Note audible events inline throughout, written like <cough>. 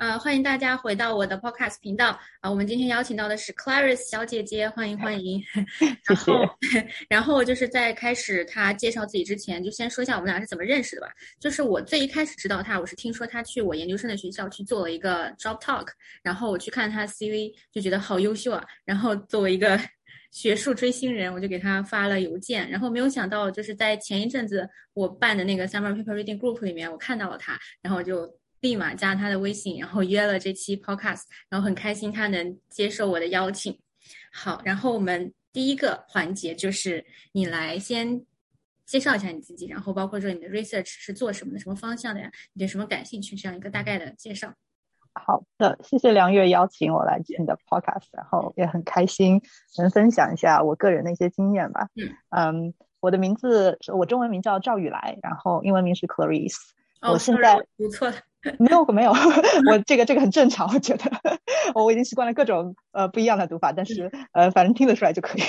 呃，欢迎大家回到我的 podcast 频道啊！我们今天邀请到的是 Clarice 小姐姐，欢迎欢迎。<laughs> 谢谢。然后就是在开始她介绍自己之前，就先说一下我们俩是怎么认识的吧。就是我最一开始知道她，我是听说她去我研究生的学校去做了一个 job talk，然后我去看她 CV，就觉得好优秀啊。然后作为一个 <laughs> 学术追星人，我就给她发了邮件。然后没有想到，就是在前一阵子我办的那个 summer paper reading group 里面，我看到了她，然后就。立马加他的微信，然后约了这期 podcast，然后很开心他能接受我的邀请。好，然后我们第一个环节就是你来先介绍一下你自己，然后包括说你的 research 是做什么的，什么方向的呀？你对什么感兴趣？这样一个大概的介绍。好的，谢谢梁月邀请我来你的 podcast，然后也很开心能分享一下我个人的一些经验吧。嗯嗯，我的名字我中文名叫赵雨来，然后英文名是 Clarice。我现在读错了。没 <laughs> 有没有，<laughs> 我这个这个很正常，我觉得我已经习惯了各种呃不一样的读法，但是呃反正听得出来就可以。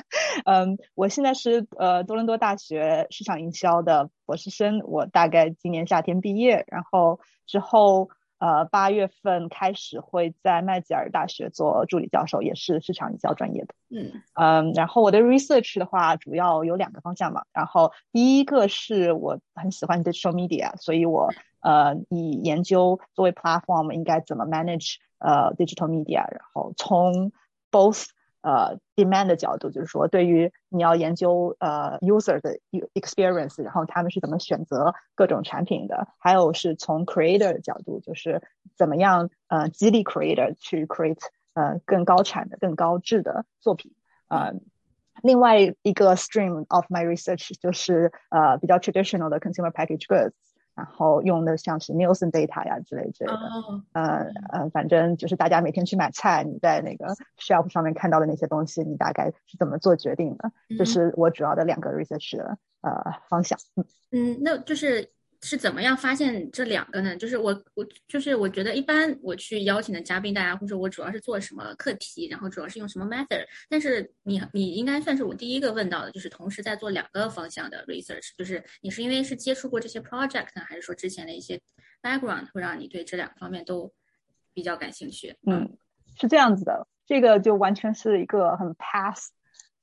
<laughs> 嗯，我现在是呃多伦多大学市场营销的博士生，我大概今年夏天毕业，然后之后。呃，八月份开始会在麦吉尔大学做助理教授，也是市场营销专业的。嗯嗯，然后我的 research 的话，主要有两个方向嘛。然后第一个是我很喜欢 digital media，所以我呃以研究作为 platform 应该怎么 manage 呃 digital media，然后从 both 呃，demand 的角度就是说，对于你要研究呃 user 的 experience，然后他们是怎么选择各种产品的，还有是从 creator 的角度，就是怎么样呃激励 creator 去 create 呃更高产的、更高质的作品。呃，另外一个 stream of my research 就是呃比较 traditional 的 consumer package goods。 然后用的像是 Nielsen data 呀之类之类的，呃呃，反正就是大家每天去买菜，你在那个 shelf 上面看到的那些东西，你大概是怎么做决定的？这是我主要的两个 research 的呃方向。嗯，那就是。是怎么样发现这两个呢？就是我我就是我觉得一般我去邀请的嘉宾，大家或者我主要是做什么课题，然后主要是用什么 method。但是你你应该算是我第一个问到的，就是同时在做两个方向的 research。就是你是因为是接触过这些 project 呢，还是说之前的一些 background 会让你对这两个方面都比较感兴趣？嗯，是这样子的，这个就完全是一个很 pass。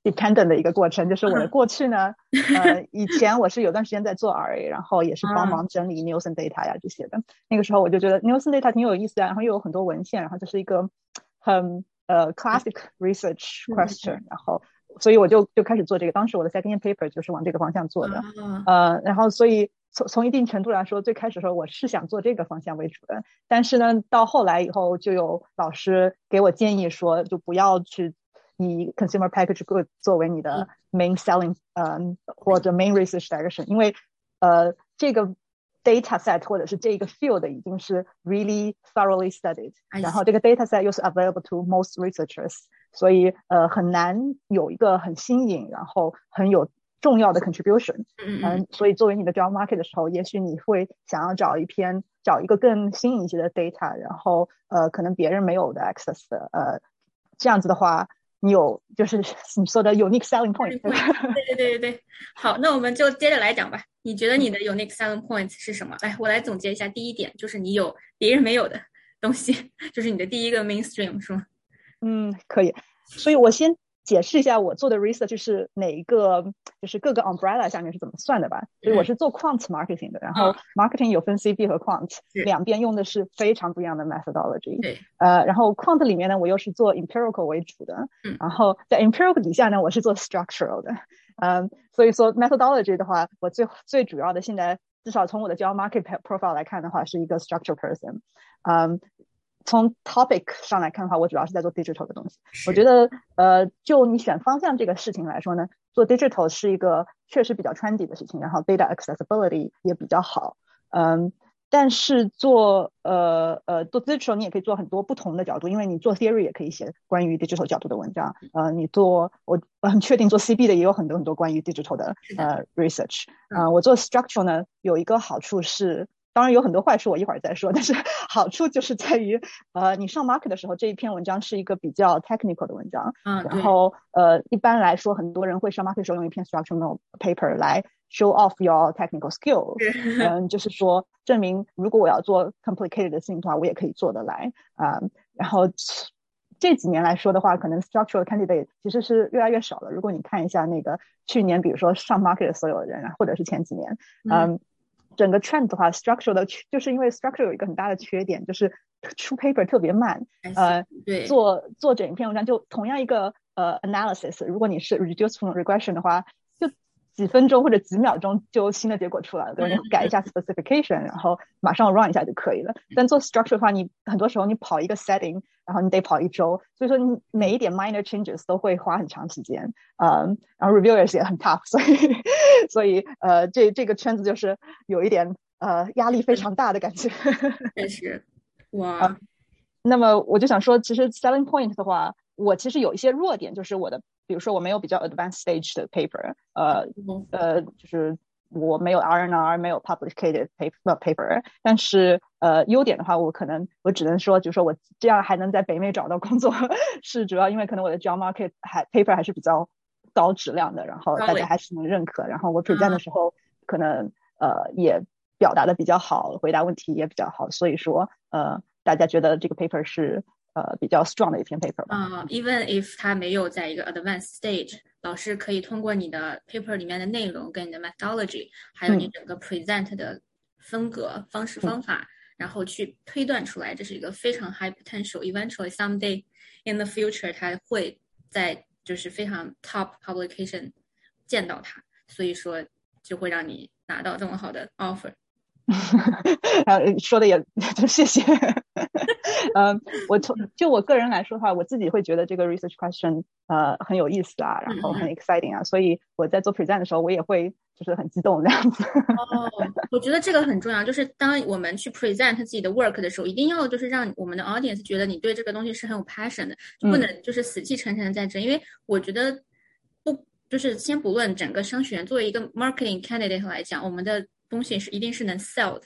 Dependent 的一个过程，就是我的过去呢，呃，以前我是有段时间在做 RA，然后也是帮忙整理 Nielsen data 呀这些的。那个时候我就觉得 Nielsen data 挺有意思的，然后又有很多文献，然后就是一个很呃 classic research question，然后所以我就就开始做这个。当时我的 second paper 就是往这个方向做的，呃，然后所以从从一定程度来说，最开始的时候我是想做这个方向为主的，但是呢，到后来以后就有老师给我建议说，就不要去。以 consumer package good 作为你的 main selling 呃或者 main research direction，因为呃这个 data set 或者是这个 field 已经是 really thoroughly studied，然后这个 data set 又是 available to most researchers，所以呃很难有一个很新颖然后很有重要的 contribution。嗯，所以作为你的 job market 的时候，也许你会想要找一篇找一个更新颖一些的 data，然后呃可能别人没有的 access 的呃这样子的话。 你有就是 <laughs> 你说的 unique selling point，对 <laughs> 对对对对。好，那我们就接着来讲吧。你觉得你的 unique selling point 是什么？来，我来总结一下。第一点就是你有别人没有的东西，<laughs> 就是你的第一个 mainstream，是吗？嗯，可以。所以我先。解释一下我做的 research 是哪一个，就是各个 umbrella 下面是怎么算的吧。所以我是做 quant marketing 的，然后 marketing 有分 CB 和 quant，两边用的是非常不一样的 methodology。对。呃，然后 quant 里面呢，我又是做 empirical 为主的，然后在 empirical 底下呢，我是做 structural 的。嗯，所以说 methodology 的话，我最最主要的现在至少从我的 job market profile 来看的话，是一个 structural person。嗯。从 topic 上来看的话，我主要是在做 digital 的东西。我觉得，呃，就你选方向这个事情来说呢，做 digital 是一个确实比较 trendy 的事情，然后 data accessibility 也比较好。嗯，但是做呃呃做 digital 你也可以做很多不同的角度，因为你做 theory 也可以写关于 digital 角度的文章。呃，你做我我很确定做 CB 的也有很多很多关于 digital 的呃 research。嗯，我做 structural 呢有一个好处是。当然有很多坏处，我一会儿再说。但是 <laughs> 好处就是在于，呃，你上 market 的时候，这一篇文章是一个比较 technical 的文章。嗯，然后呃，一般来说，很多人会上 market 的时候用一篇 structural paper 来 show off your technical skills。嗯，就是说证明如果我要做 complicated 的事情的话，我也可以做得来啊。然后这几年来说的话，可能 structural candidate 其实是越来越少了。如果你看一下那个去年，比如说上 market 的所有人，或者是前几年，嗯。整个 trend 的话，structure 的就是因为 structure 有一个很大的缺点，就是出 paper 特别慢。呃，对，做做整一篇文章就同样一个呃 analysis，如果你是 reduce from regression 的话，就几分钟或者几秒钟就新的结果出来了，对吧？你改一下 specification，然后马上 run 一下就可以了。但做 structure 的话，你很多时候你跑一个 setting，然后你得跑一周，所以说你每一点 minor changes 都会花很长时间。嗯，然后 reviewers 也很 tough，所以 <laughs> 所以呃，这这个圈子就是有一点呃压力非常大的感觉。<laughs> 确实，哇。那么我就想说，其实 selling point 的话，我其实有一些弱点，就是我的。比如说我没有比较 advanced stage 的 paper，呃呃，就是我没有 RNR，没有 published paper paper，但是呃优点的话，我可能我只能说，就是说我这样还能在北美找到工作，<laughs> 是主要因为可能我的 job market 还 paper 还是比较高质量的，然后大家还是能认可，然后我 present 的时候可能呃也表达的比较好，回答问题也比较好，所以说呃大家觉得这个 paper 是。呃，比较 strong 的一篇 paper 吧。啊，even if 它没有在一个 advanced stage，老师可以通过你的 paper 里面的内容跟你的 methodology，还有你整个 present 的风格、方式、方法，然后去推断出来，这是一个非常 high potential，eventually someday in the future，它会在就是非常 top publication 见到它，所以说就会让你拿到这么好的 offer。<laughs> 呃，说的也就谢谢。<laughs> 嗯，我从就我个人来说的话，我自己会觉得这个 research question 呃很有意思啊，然后很 exciting 啊，所以我在做 present 的时候，我也会就是很激动这样子。哦，我觉得这个很重要，就是当我们去 present 自己的 work 的时候，一定要就是让我们的 audience 觉得你对这个东西是很有 passion 的，不能就是死气沉沉的在这，因为我觉得不就是先不论整个商学院作为一个 marketing candidate 来讲，我们的东西是一定是能 sell 的。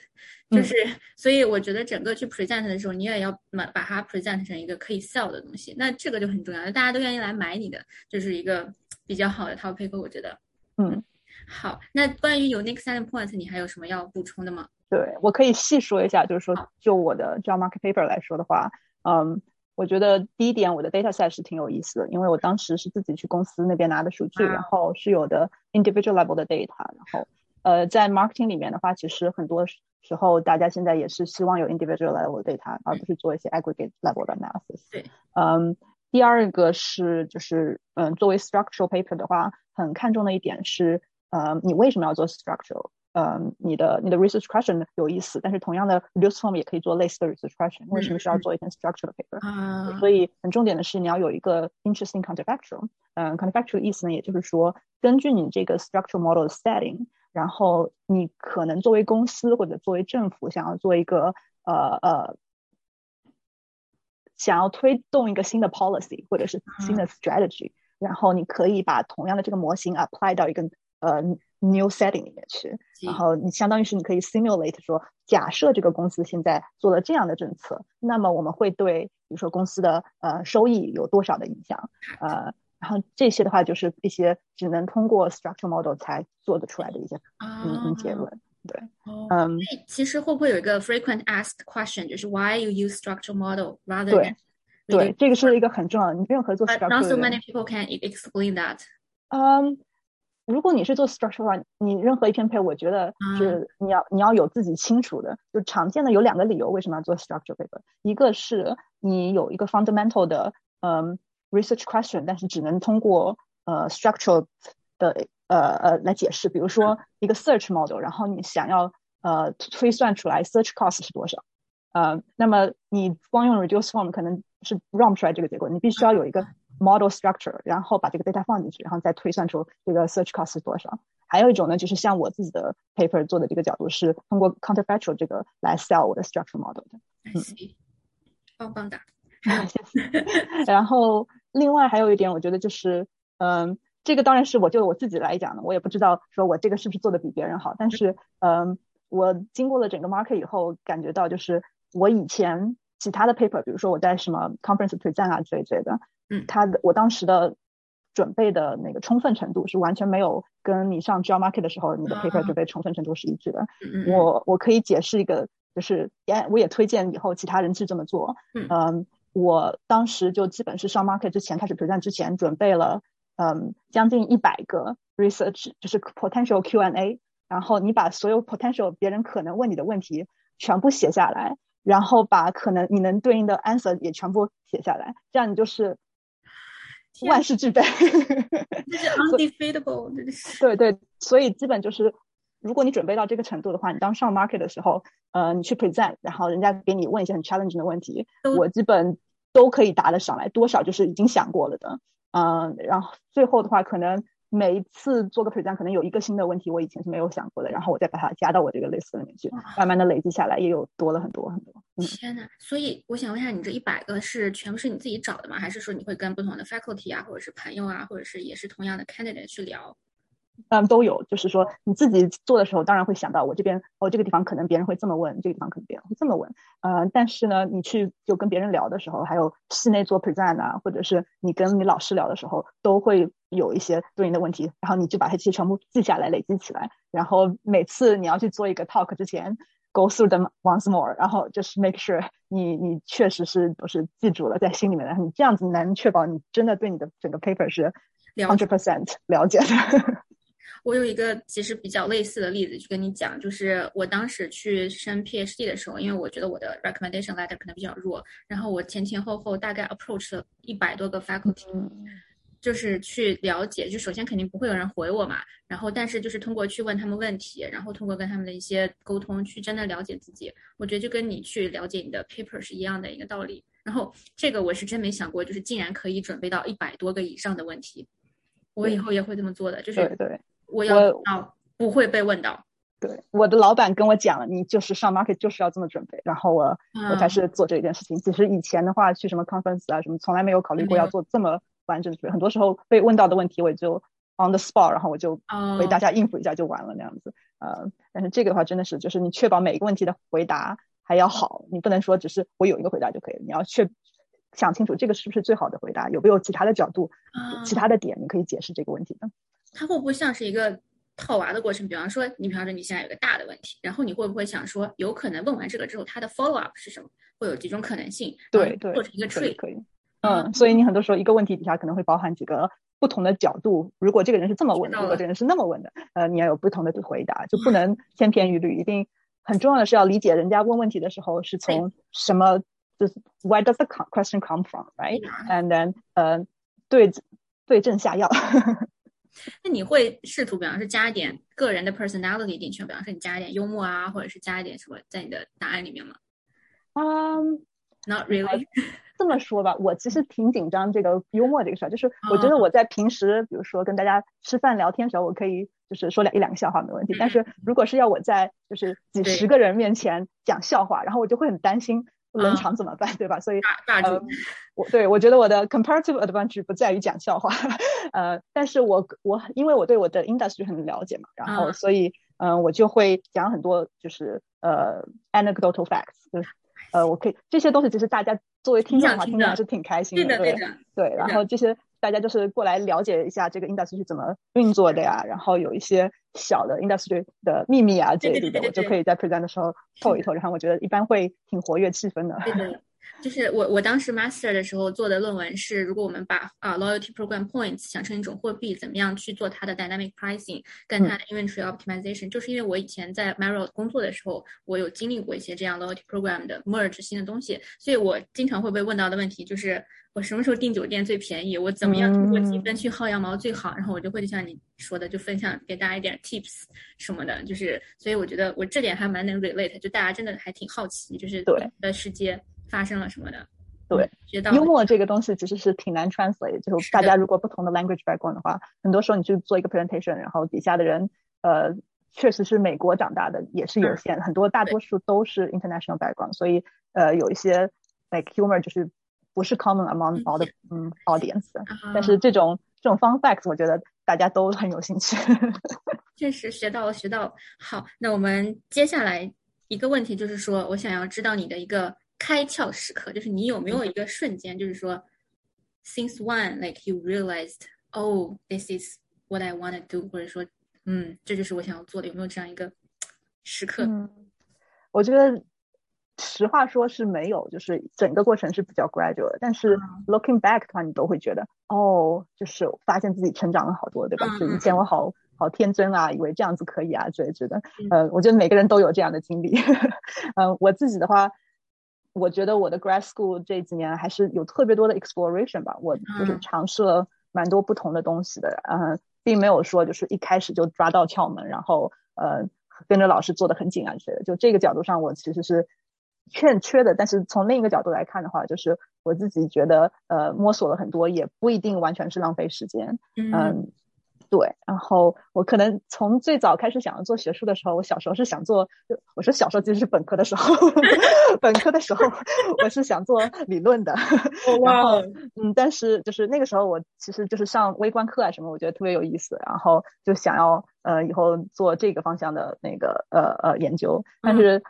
就是，所以我觉得整个去 present 的时候，你也要把把它 present 成一个可以 sell 的东西，那这个就很重要，大家都愿意来买你的，就是一个比较好的 topic。我觉得，嗯，好，那关于 unique selling point，你还有什么要补充的吗？对我可以细说一下，就是说，就我的 job market paper 来说的话，嗯，我觉得第一点，我的 data set 是挺有意思的，因为我当时是自己去公司那边拿的数据，然后是有的 individual level 的 data，然后。呃，在 marketing 里面的话，其实很多时候大家现在也是希望有 individual level data，而不是做一些 aggregate level 的 analysis。对，嗯，第二个是就是，嗯，作为 structural paper 的话，很看重的一点是，呃，你为什么要做 structural？嗯，你的你的 research question 有意思，但是同样的 research form 也可以做类似的 research question。为什么需要做一篇 structural paper？啊，所以很重点的是你要有一个 interesting counterfactual。嗯，counterfactual 意思呢，也就是说，根据你这个 structural model 的 setting。然后你可能作为公司或者作为政府想要做一个呃呃，想要推动一个新的 policy 或者是新的 strategy，然后你可以把同样的这个模型 apply 到一个呃 new setting 里面去，然后你相当于是你可以 simulate 说，假设这个公司现在做了这样的政策，那么我们会对比如说公司的呃收益有多少的影响呃。然后这些的话，就是一些只能通过 structure model 才做得出来的一些嗯结论。对，嗯，其实会不会有一个 frequent asked question，就是 why you use structure model rather than 对，这个是一个很重要的。你任何做 structure，not so many people can explain that。嗯，如果你是做 structure 的话，你任何一篇 paper，我觉得是你要你要有自己清楚的。就常见的有两个理由为什么要做 structure paper，一个是你有一个 fundamental 的嗯。Research question，但是只能通过呃 structural 的呃呃来解释。比如说一个 search model，然后你想要呃推算出来 search cost 是多少，呃，那么你光用 reduce form 可能是 run 不出来这个结果。你必须要有一个 model structure，然后把这个 data 放进去，然后再推算出这个 search cost 是多少。还有一种呢，就是像我自己的 paper 做的这个角度是通过 counterfactual 这个来 sell 我的 structural model 的。嗯，棒棒的。谢谢。然后，另外还有一点，我觉得就是，嗯，这个当然是我就我自己来讲的，我也不知道说我这个是不是做的比别人好，但是，嗯，我经过了整个 market 以后，感觉到就是我以前其他的 paper，比如说我在什么 conference present 啊之类之类的，嗯，他的我当时的准备的那个充分程度是完全没有跟你上 job market 的时候你的 paper 准备充分程度是一致的。嗯我我可以解释一个，就是也我也推荐以后其他人去这么做。嗯我当时就基本是上 market 之前开始 present 之前准备了嗯将近一百个 research，就是 potential Q&A，然后你把所有 potential 别人可能问你的问题全部写下来，然后把可能你能对应的 answer 也全部写下来，这样你就是万事俱备。<laughs> 这是 undefeatable，这是对对，所以基本就是，如果你准备到这个程度的话，你当上 market 的时候，呃，你去 present，然后人家给你问一些很 challenging 的问题，我基本都可以答得上来，多少就是已经想过了的。嗯，然后最后的话，可能每一次做个 present，可能有一个新的问题我以前是没有想过的，然后我再把它加到我这个 list 里面去，慢慢的累积下来，也有多了很多很多。嗯，天呐，所以我想问一下，你这一百个是全部是你自己找的吗？还是说你会跟不同的 faculty 啊，或者是朋友啊，或者是也是同样的 candidate 去聊？嗯，都有，就是说你自己做的时候，当然会想到我这边哦，这个地方可能别人会这么问，这个地方可能别人会这么问，呃，但是呢，你去就跟别人聊的时候，还有室内做 present 啊，或者是你跟你老师聊的时候，都会有一些对应的问题，然后你就把它其实全部记下来，累积起来，然后每次你要去做一个 talk 之前，go through them once more，然后就是 make sure 你你确实是都是记住了在心里面的，你这样子能确保你真的对你的整个 paper 是 hundred percent 了解的。我有一个其实比较类似的例子去跟你讲，就是我当时去申 PhD 的时候，因为我觉得我的 recommendation letter 可能比较弱，然后我前前后后大概 approach 了一百多个 faculty，就是去了解，就首先肯定不会有人回我嘛，然后但是就是通过去问他们问题，然后通过跟他们的一些沟通，去真的了解自己，我觉得就跟你去了解你的 paper 是一样的一个道理。然后这个我是真没想过，就是竟然可以准备到一百多个以上的问题，我以后也会这么做的，就是对对。我要到不会被问到。对，我的老板跟我讲了，你就是上 market 就是要这么准备，然后我、嗯、我才是做这件事情。其实以前的话，去什么 conference 啊什么，从来没有考虑过要做这么完整的准备。很多时候被问到的问题，我就 on the spot，然后我就为大家应付一下就完了那样子。呃，但是这个的话真的是，就是你确保每一个问题的回答还要好，你不能说只是我有一个回答就可以了，你要确想清楚这个是不是最好的回答，有没有其他的角度、啊、其他的点你可以解释这个问题的。它会不会像是一个套娃的过程？比方说，你比方说你现在有个大的问题，然后你会不会想说，有可能问完这个之后，它的 follow up 是什么？会有几种可能性？对对，做成一个 tree 可以。嗯，所以你很多时候一个问题底下可能会包含几个不同的角度。如果这个人是这么问的，如果这个人是那么问的，呃，你要有不同的回答，就不能千篇一律。一定很重要的是要理解人家问问题的时候是从什么，就是 Where does the question come from，right？And then 呃，对对症下药。那你会试图，比方说加一点个人的 personality 进去，比方说你加一点幽默啊，或者是加一点什么在你的答案里面吗？嗯、um,，Not really <laughs> 这么说吧，我其实挺紧张这个幽默这个事儿，就是我觉得我在平时，比如说跟大家吃饭聊天的时候，我可以就是说两一两个笑话没问题。但是如果是要我在就是几十个人面前讲笑话，然后我就会很担心冷场怎么办，对吧？所以呃，我对我觉得我的 comparative advantage 不在于讲笑话，<laughs> 呃，但是我我因为我对我的 industry 很了解嘛，然后所以嗯、呃，我就会讲很多就是呃 anecdotal facts，就是呃，我可以这些东西其实大家作为听众的话，听着还是挺开心的，对对。然后这些大家就是过来了解一下这个 industry 是怎么运作的呀，然后有一些小的 industry 的秘密啊这类的，我就可以在 present 的时候透一透。然后我觉得一般会挺活跃气氛的。对对。就是我我当时 master 的时候做的论文是，如果我们把啊、uh, loyalty program points 想成一种货币，怎么样去做它的 dynamic pricing 跟它的 inventory optimization？、嗯、就是因为我以前在 Marriott 工作的时候，我有经历过一些这样 loyalty program 的 merge 新的东西，所以我经常会被问到的问题就是我什么时候订酒店最便宜？我怎么样通过积分去薅羊毛最好？然后我就会就像你说的，就分享给大家一点 tips 什么的，就是所以我觉得我这点还蛮能 relate，就大家真的还挺好奇，就是对的世界。发生了什么的？对，幽默这个东西其实是挺难 translate。就是大家如果不同的 language background 的话，很多时候你去做一个 presentation，然后底下的人，呃，确实是美国长大的，也是有限，嗯、很多大多数都是 international background，所以呃，有一些 like humor 就是不是 common among all the 嗯 audience、啊。但是这种这种 fun facts，我觉得大家都很有兴趣。<laughs> 确实学到了，学到了。好，那我们接下来一个问题就是说，我想要知道你的一个开窍时刻，就是你有没有一个瞬间，就是说，since when like you realized oh this is what I want to do，或者说，嗯，这就是我想要做的，有没有这样一个时刻？嗯，我觉得。实话说是没有，就是整个过程是比较 gradual，但是 looking back 的话，你都会觉得哦，就是发现自己成长了好多，对吧？就以前我好好天真啊，以为这样子可以啊之类之类的。呃，我觉得每个人都有这样的经历。嗯，<laughs> 我自己的话，我觉得我的 grad school 这几年还是有特别多的 exploration 吧，我就是尝试了蛮多不同的东西的。嗯，并没有说就是一开始就抓到窍门，然后呃跟着老师做的很紧啊之类的。就这个角度上，我其实是。欠缺的，但是从另一个角度来看的话，就是我自己觉得，呃，摸索了很多，也不一定完全是浪费时间。嗯，对。然后我可能从最早开始想要做学术的时候，我小时候是想做，我说小时候其实是本科的时候，<laughs> 本科的时候我是想做理论的。然后，嗯，但是就是那个时候我其实就是上微观课啊什么，我觉得特别有意思，然后就想要呃以后做这个方向的那个呃呃研究，但是。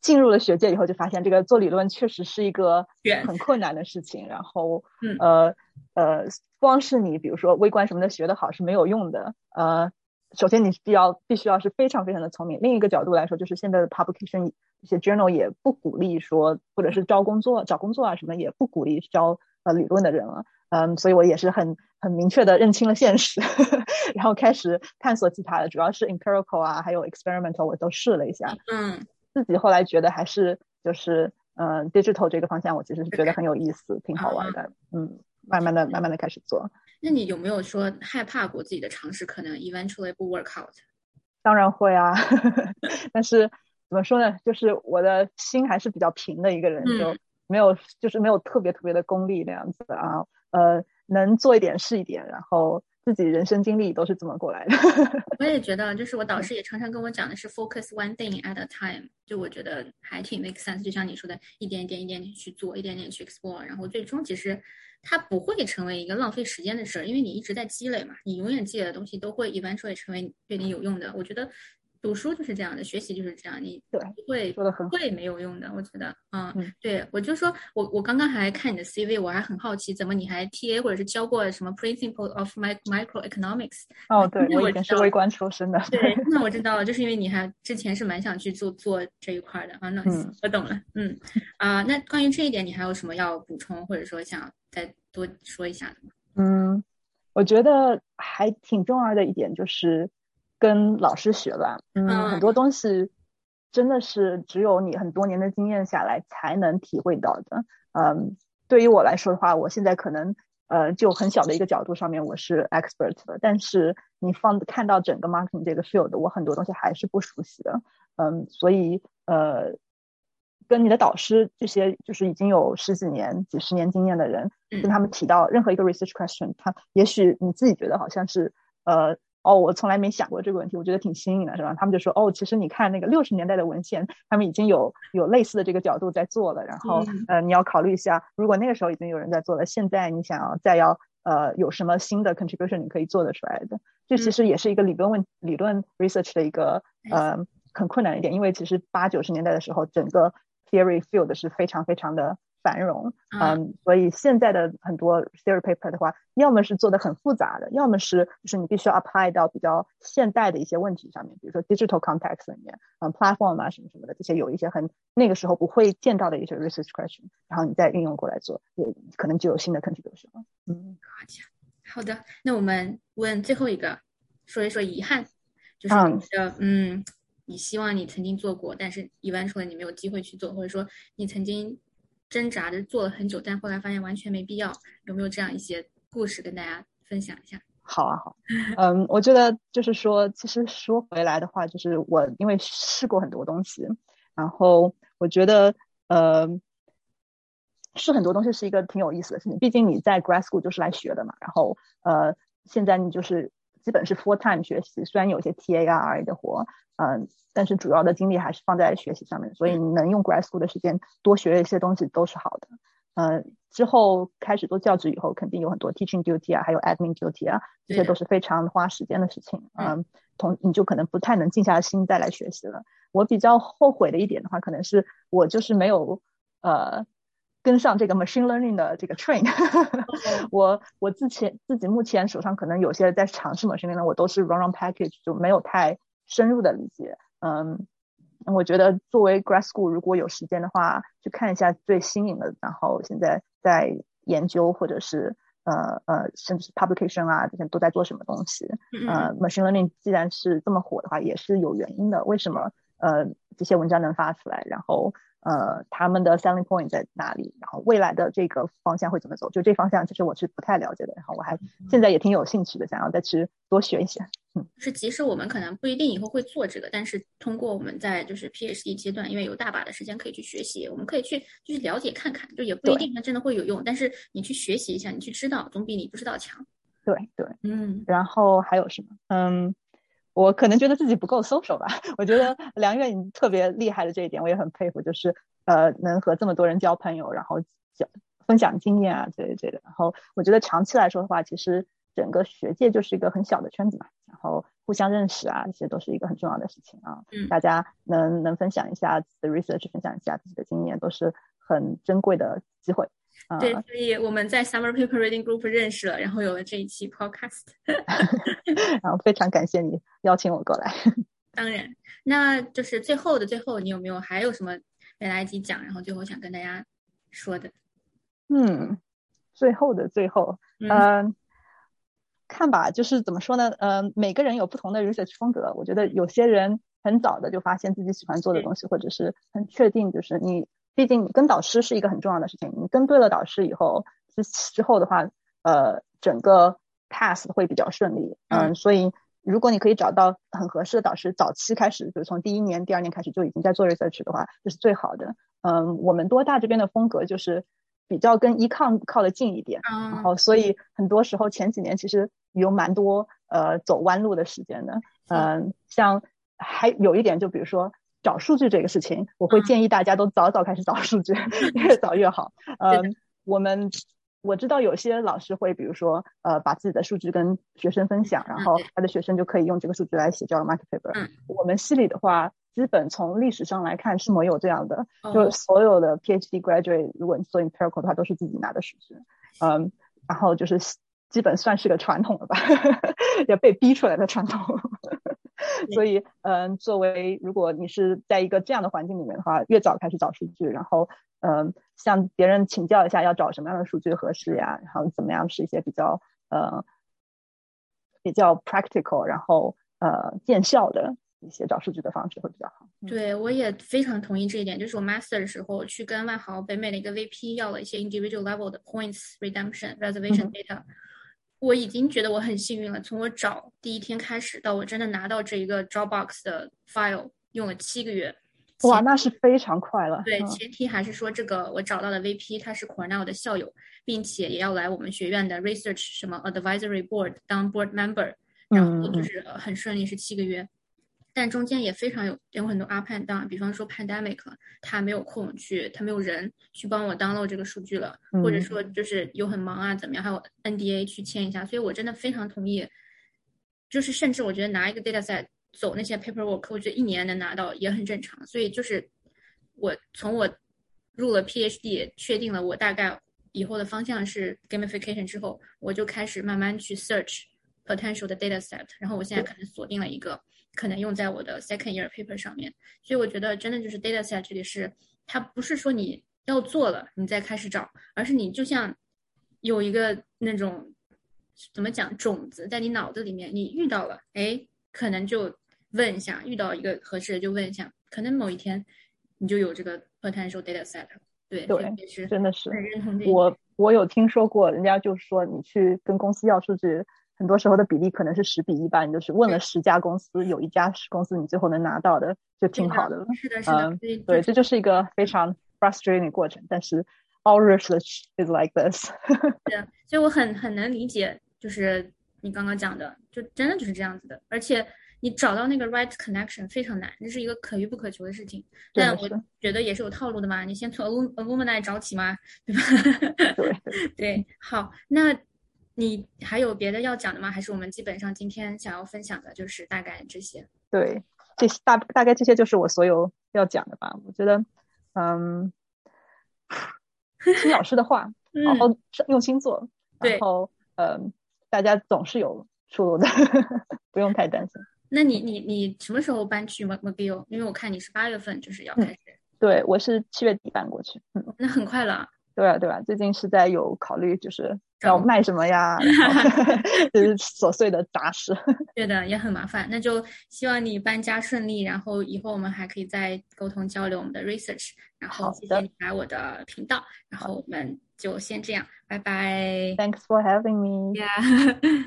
进入了学界以后，就发现这个做理论确实是一个很困难的事情。然后，呃呃，光是你比如说微观什么的学得好是没有用的。呃，首先你必要必须要是非常非常的聪明。另一个角度来说，就是现在的 publication 一些 journal 也不鼓励说，或者是招工作找工作啊什么也不鼓励招呃理论的人了。嗯，所以我也是很很明确的认清了现实，<laughs> 然后开始探索其他的，主要是 empirical 啊，还有 experimental 我都试了一下。嗯。自己后来觉得还是就是嗯，digital 这个方向，我其实是觉得很有意思，挺好玩的。嗯，慢慢的、慢慢的开始做。那你有没有说害怕过自己的尝试可能 eventually 不 work out？当然会啊，<laughs> 但是怎么说呢？就是我的心还是比较平的一个人，就没有就是没有特别特别的功利那样子啊。呃，能做一点是一点，然后。自己人生经历都是这么过来的。<laughs> 我也觉得，就是我导师也常常跟我讲的是 focus one thing at a time，就我觉得还挺 make sense。就像你说的，一点一点、一点点去做，一点点去 explore，然后最终其实它不会成为一个浪费时间的事儿，因为你一直在积累嘛，你永远积累的东西都会 eventually 成为对你有用的。我觉得。读书就是这样的，学习就是这样，你对会说的很会没有用的，我觉得，嗯，对我就说，我我刚刚还看你的 CV，我还很好奇，怎么你还 TA 或者是教过什么 Principle of Microeconomics？哦，对我以前是微观出身的。对，那我知道了，就是因为你还之前是蛮想去做做这一块的啊。那我懂了，嗯啊，那关于这一点，你还有什么要补充，或者说想再多说一下的吗？嗯，我觉得还挺重要的一点就是。跟老师学吧，嗯，很多东西真的是只有你很多年的经验下来才能体会到的。嗯，对于我来说的话，我现在可能呃就很小的一个角度上面我是 expert 的，但是你放看到整个 marketing 这个 field，我很多东西还是不熟悉的。嗯，所以呃，跟你的导师这些就是已经有十几年、几十年经验的人，跟他们提到任何一个 research question，他也许你自己觉得好像是呃。哦，我从来没想过这个问题，我觉得挺新颖的，是吧？他们就说，哦，其实你看那个六十年代的文献，他们已经有有类似的这个角度在做了。然后，呃，你要考虑一下，如果那个时候已经有人在做了，现在你想要再要呃有什么新的 contribution 你可以做得出来的？这其实也是一个理论问理论 research 的一个呃很困难一点，因为其实八九十年代的时候，整个 theory field 是非常非常的。繁荣，嗯，所以现在的很多 theory paper 的话，要么是做的很复杂的，要么是就是你必须要 apply 到比较现代的一些问题上面，比如说 digital context 里面，嗯，platform 啊什么什么的，这些有一些很那个时候不会见到的一些 research question，然后你再运用过来做，也可能就有新的 contribution 了。嗯，好的，那我们问最后一个，说一说遗憾，就是你的，嗯，你希望你曾经做过，但是 eventually 你没有机会去做，或者说你曾经。挣扎着做了很久，但后来发现完全没必要。有没有这样一些故事跟大家分享一下？好啊，好。嗯，我觉得就是说，其实说回来的话，就是我因为试过很多东西，然后我觉得，呃，试很多东西是一个挺有意思的事情。毕竟你在 grad school 就是来学的嘛，然后呃，现在你就是基本是 full time 学习，虽然有些 T A R 的活。嗯，但是主要的精力还是放在学习上面，所以你能用 grad school 的时间多学一些东西都是好的。呃，之后开始做教职以后，肯定有很多 teaching duty 啊，还有 admin duty 啊，这些都是非常花时间的事情。嗯，同你就可能不太能静下心再来学习了。我比较后悔的一点的话，可能是我就是没有呃跟上这个 machine learning 的这个 train。<laughs> 我我自前自己目前手上可能有些在尝试 machine learning，我都是 run run package，就没有太深入的理解。嗯。我觉得作为 grad school，如果有时间的话，去看一下最新颖的，然后现在在研究或者是呃呃，甚至是 publication 啊，这些都在做什么东西。呃，machine learning 既然是这么火的话，也是有原因的。为什么呃这些文章能发出来？然后。呃，他们的 selling point 在哪里？然后未来的这个方向会怎么走？就这方向，其实我是不太了解的。然后我还现在也挺有兴趣的，想要再去多学一些。嗯，是即使我们可能不一定以后会做这个，但是通过我们在就是 PhD 阶段，因为有大把的时间可以去学习，我们可以去就是了解看看，就也不一定它真的会有用，但是你去学习一下，你去知道，总比你不知道强。对对，嗯。然后还有什么？嗯。我可能觉得自己不够 social 吧。<laughs> 我觉得梁月你特别厉害的这一点，我也很佩服，就是呃能和这么多人交朋友，然后讲分享经验啊，这类这的。然后我觉得长期来说的话，其实整个学界就是一个很小的圈子嘛，然后互相认识啊，这些都是一个很重要的事情啊。嗯，大家能能分享一下自己的 research，分享一下自己的经验，都是很珍贵的机会。对，所以我们在 Summer Paper Reading Group 认识了，然后有了这一期 Podcast。<laughs> 然后非常感谢你邀请我过来。<laughs> 当然，那就是最后的最后，你有没有还有什么没来得及讲？然后最后想跟大家说的？嗯，最后的最后，嗯，看吧，就是怎么说呢？嗯，每个人有不同的 research 风格。我觉得有些人很早的就发现自己喜欢做的东西，或者是很确定，就是你。毕竟你跟导师是一个很重要的事情，你跟对了导师以后，之之后的话，呃，整个 pass 会比较顺利。嗯，所以如果你可以找到很合适的导师，早期开始，就是从第一年、第二年开始就已经在做 research 的话，这是最好的。嗯，我们多大这边的风格就是比较跟 econ 靠得近一点，然后所以很多时候前几年其实有蛮多呃走弯路的时间的。嗯，像还有一点，就比如说。找数据这个事情，我会建议大家都早早开始找数据，<laughs> 越早越好。嗯，我们我知道有些老师会，比如说呃，把自己的数据跟学生分享，然后他的学生就可以用这个数据来写教 market paper。嗯，我们系里的话，基本从历史上来看是没有这样的，就所有的 PhD graduate 如果你做 empirical 的话，都是自己拿的数据。嗯，然后就是基本算是个传统了吧，<laughs> 也被逼出来的传统。<laughs> 所以，嗯，作为如果你是在一个这样的环境里面的话，越早开始找数据，然后，嗯，向别人请教一下要找什么样的数据合适呀，然后怎么样是一些比较，呃，比较 practical，然后呃见效的一些找数据的方式会比较好。对，我也非常同意这一点。就是我 master 的时候去跟万豪北美的一个 VP 要了一些 individual level 的 points redemption reservation data。我已经觉得我很幸运了。从我找第一天开始到我真的拿到这一个 Dropbox 的 file，用了七个月。哇，那是非常快了。对，前提还是说这个我找到的 VP 他是 Cornell 的校友，并且也要来我们学院的 research 什么 advisory board 当 board member，然后就是很顺利是七个月。但中间也非常有有很多 up and down，比方说 pandemic，他没有空去，他没有人去帮我 download 这个数据了，或者说就是有很忙啊，怎么样？还有 NDA 去签一下，所以我真的非常同意。就是甚至我觉得拿一个 data set 走那些 paperwork，我觉得一年能拿到也很正常。所以就是我从我入了 PhD，确定了我大概以后的方向是 gamification 之后，我就开始慢慢去 search potential 的 data set，然后我现在可能锁定了一个。可能用在我的 second year paper 上面，所以我觉得真的就是 data set 这里是它不是说你要做了你再开始找，而是你就像有一个那种怎么讲种子在你脑子里面，你遇到了，哎，可能就问一下，遇到一个合适的就问一下，可能某一天你就有这个 potential data set。对对，真的是我我有听说过，人家就是说你去跟公司要数据。很多时候的比例可能是十比一吧，你就是问了十家公司，有一家公司你最后能拿到的就挺好的了。是的，是的，对，这就是一个非常 frustrating 的过程。但是 all research is like this。<laughs> 对，所以我很很能理解，就是你刚刚讲的，就真的就是这样子的。而且你找到那个 right connection 非常难，这是一个可遇不可求的事情。但我觉得也是有套路的嘛，你先从 alumni 找起嘛，对吧？对 <laughs> 对，好，那你还有别的要讲的吗？还是我们基本上今天想要分享的就是大概这些？对，这些大大概这些就是我所有要讲的吧。我觉得，嗯，听老师的话，<laughs> 好好用心做，然后，嗯，大家总是有出路的，<laughs> 不用太担心。那你你你什么时候搬去 McGill？因为我看你是八月份就是要开始。对，我是七月底搬过去。嗯，那很快了。对啊，对吧？最近是在有考虑，就是要卖什么呀，<laughs> 就是琐碎的杂事。<laughs> 对的，也很麻烦。那就希望你搬家顺利，然后以后我们还可以再沟通交流我们的 research。然后谢谢你来我的频道，然后我们就先这样，拜拜。Thanks for having me. Yeah. <laughs>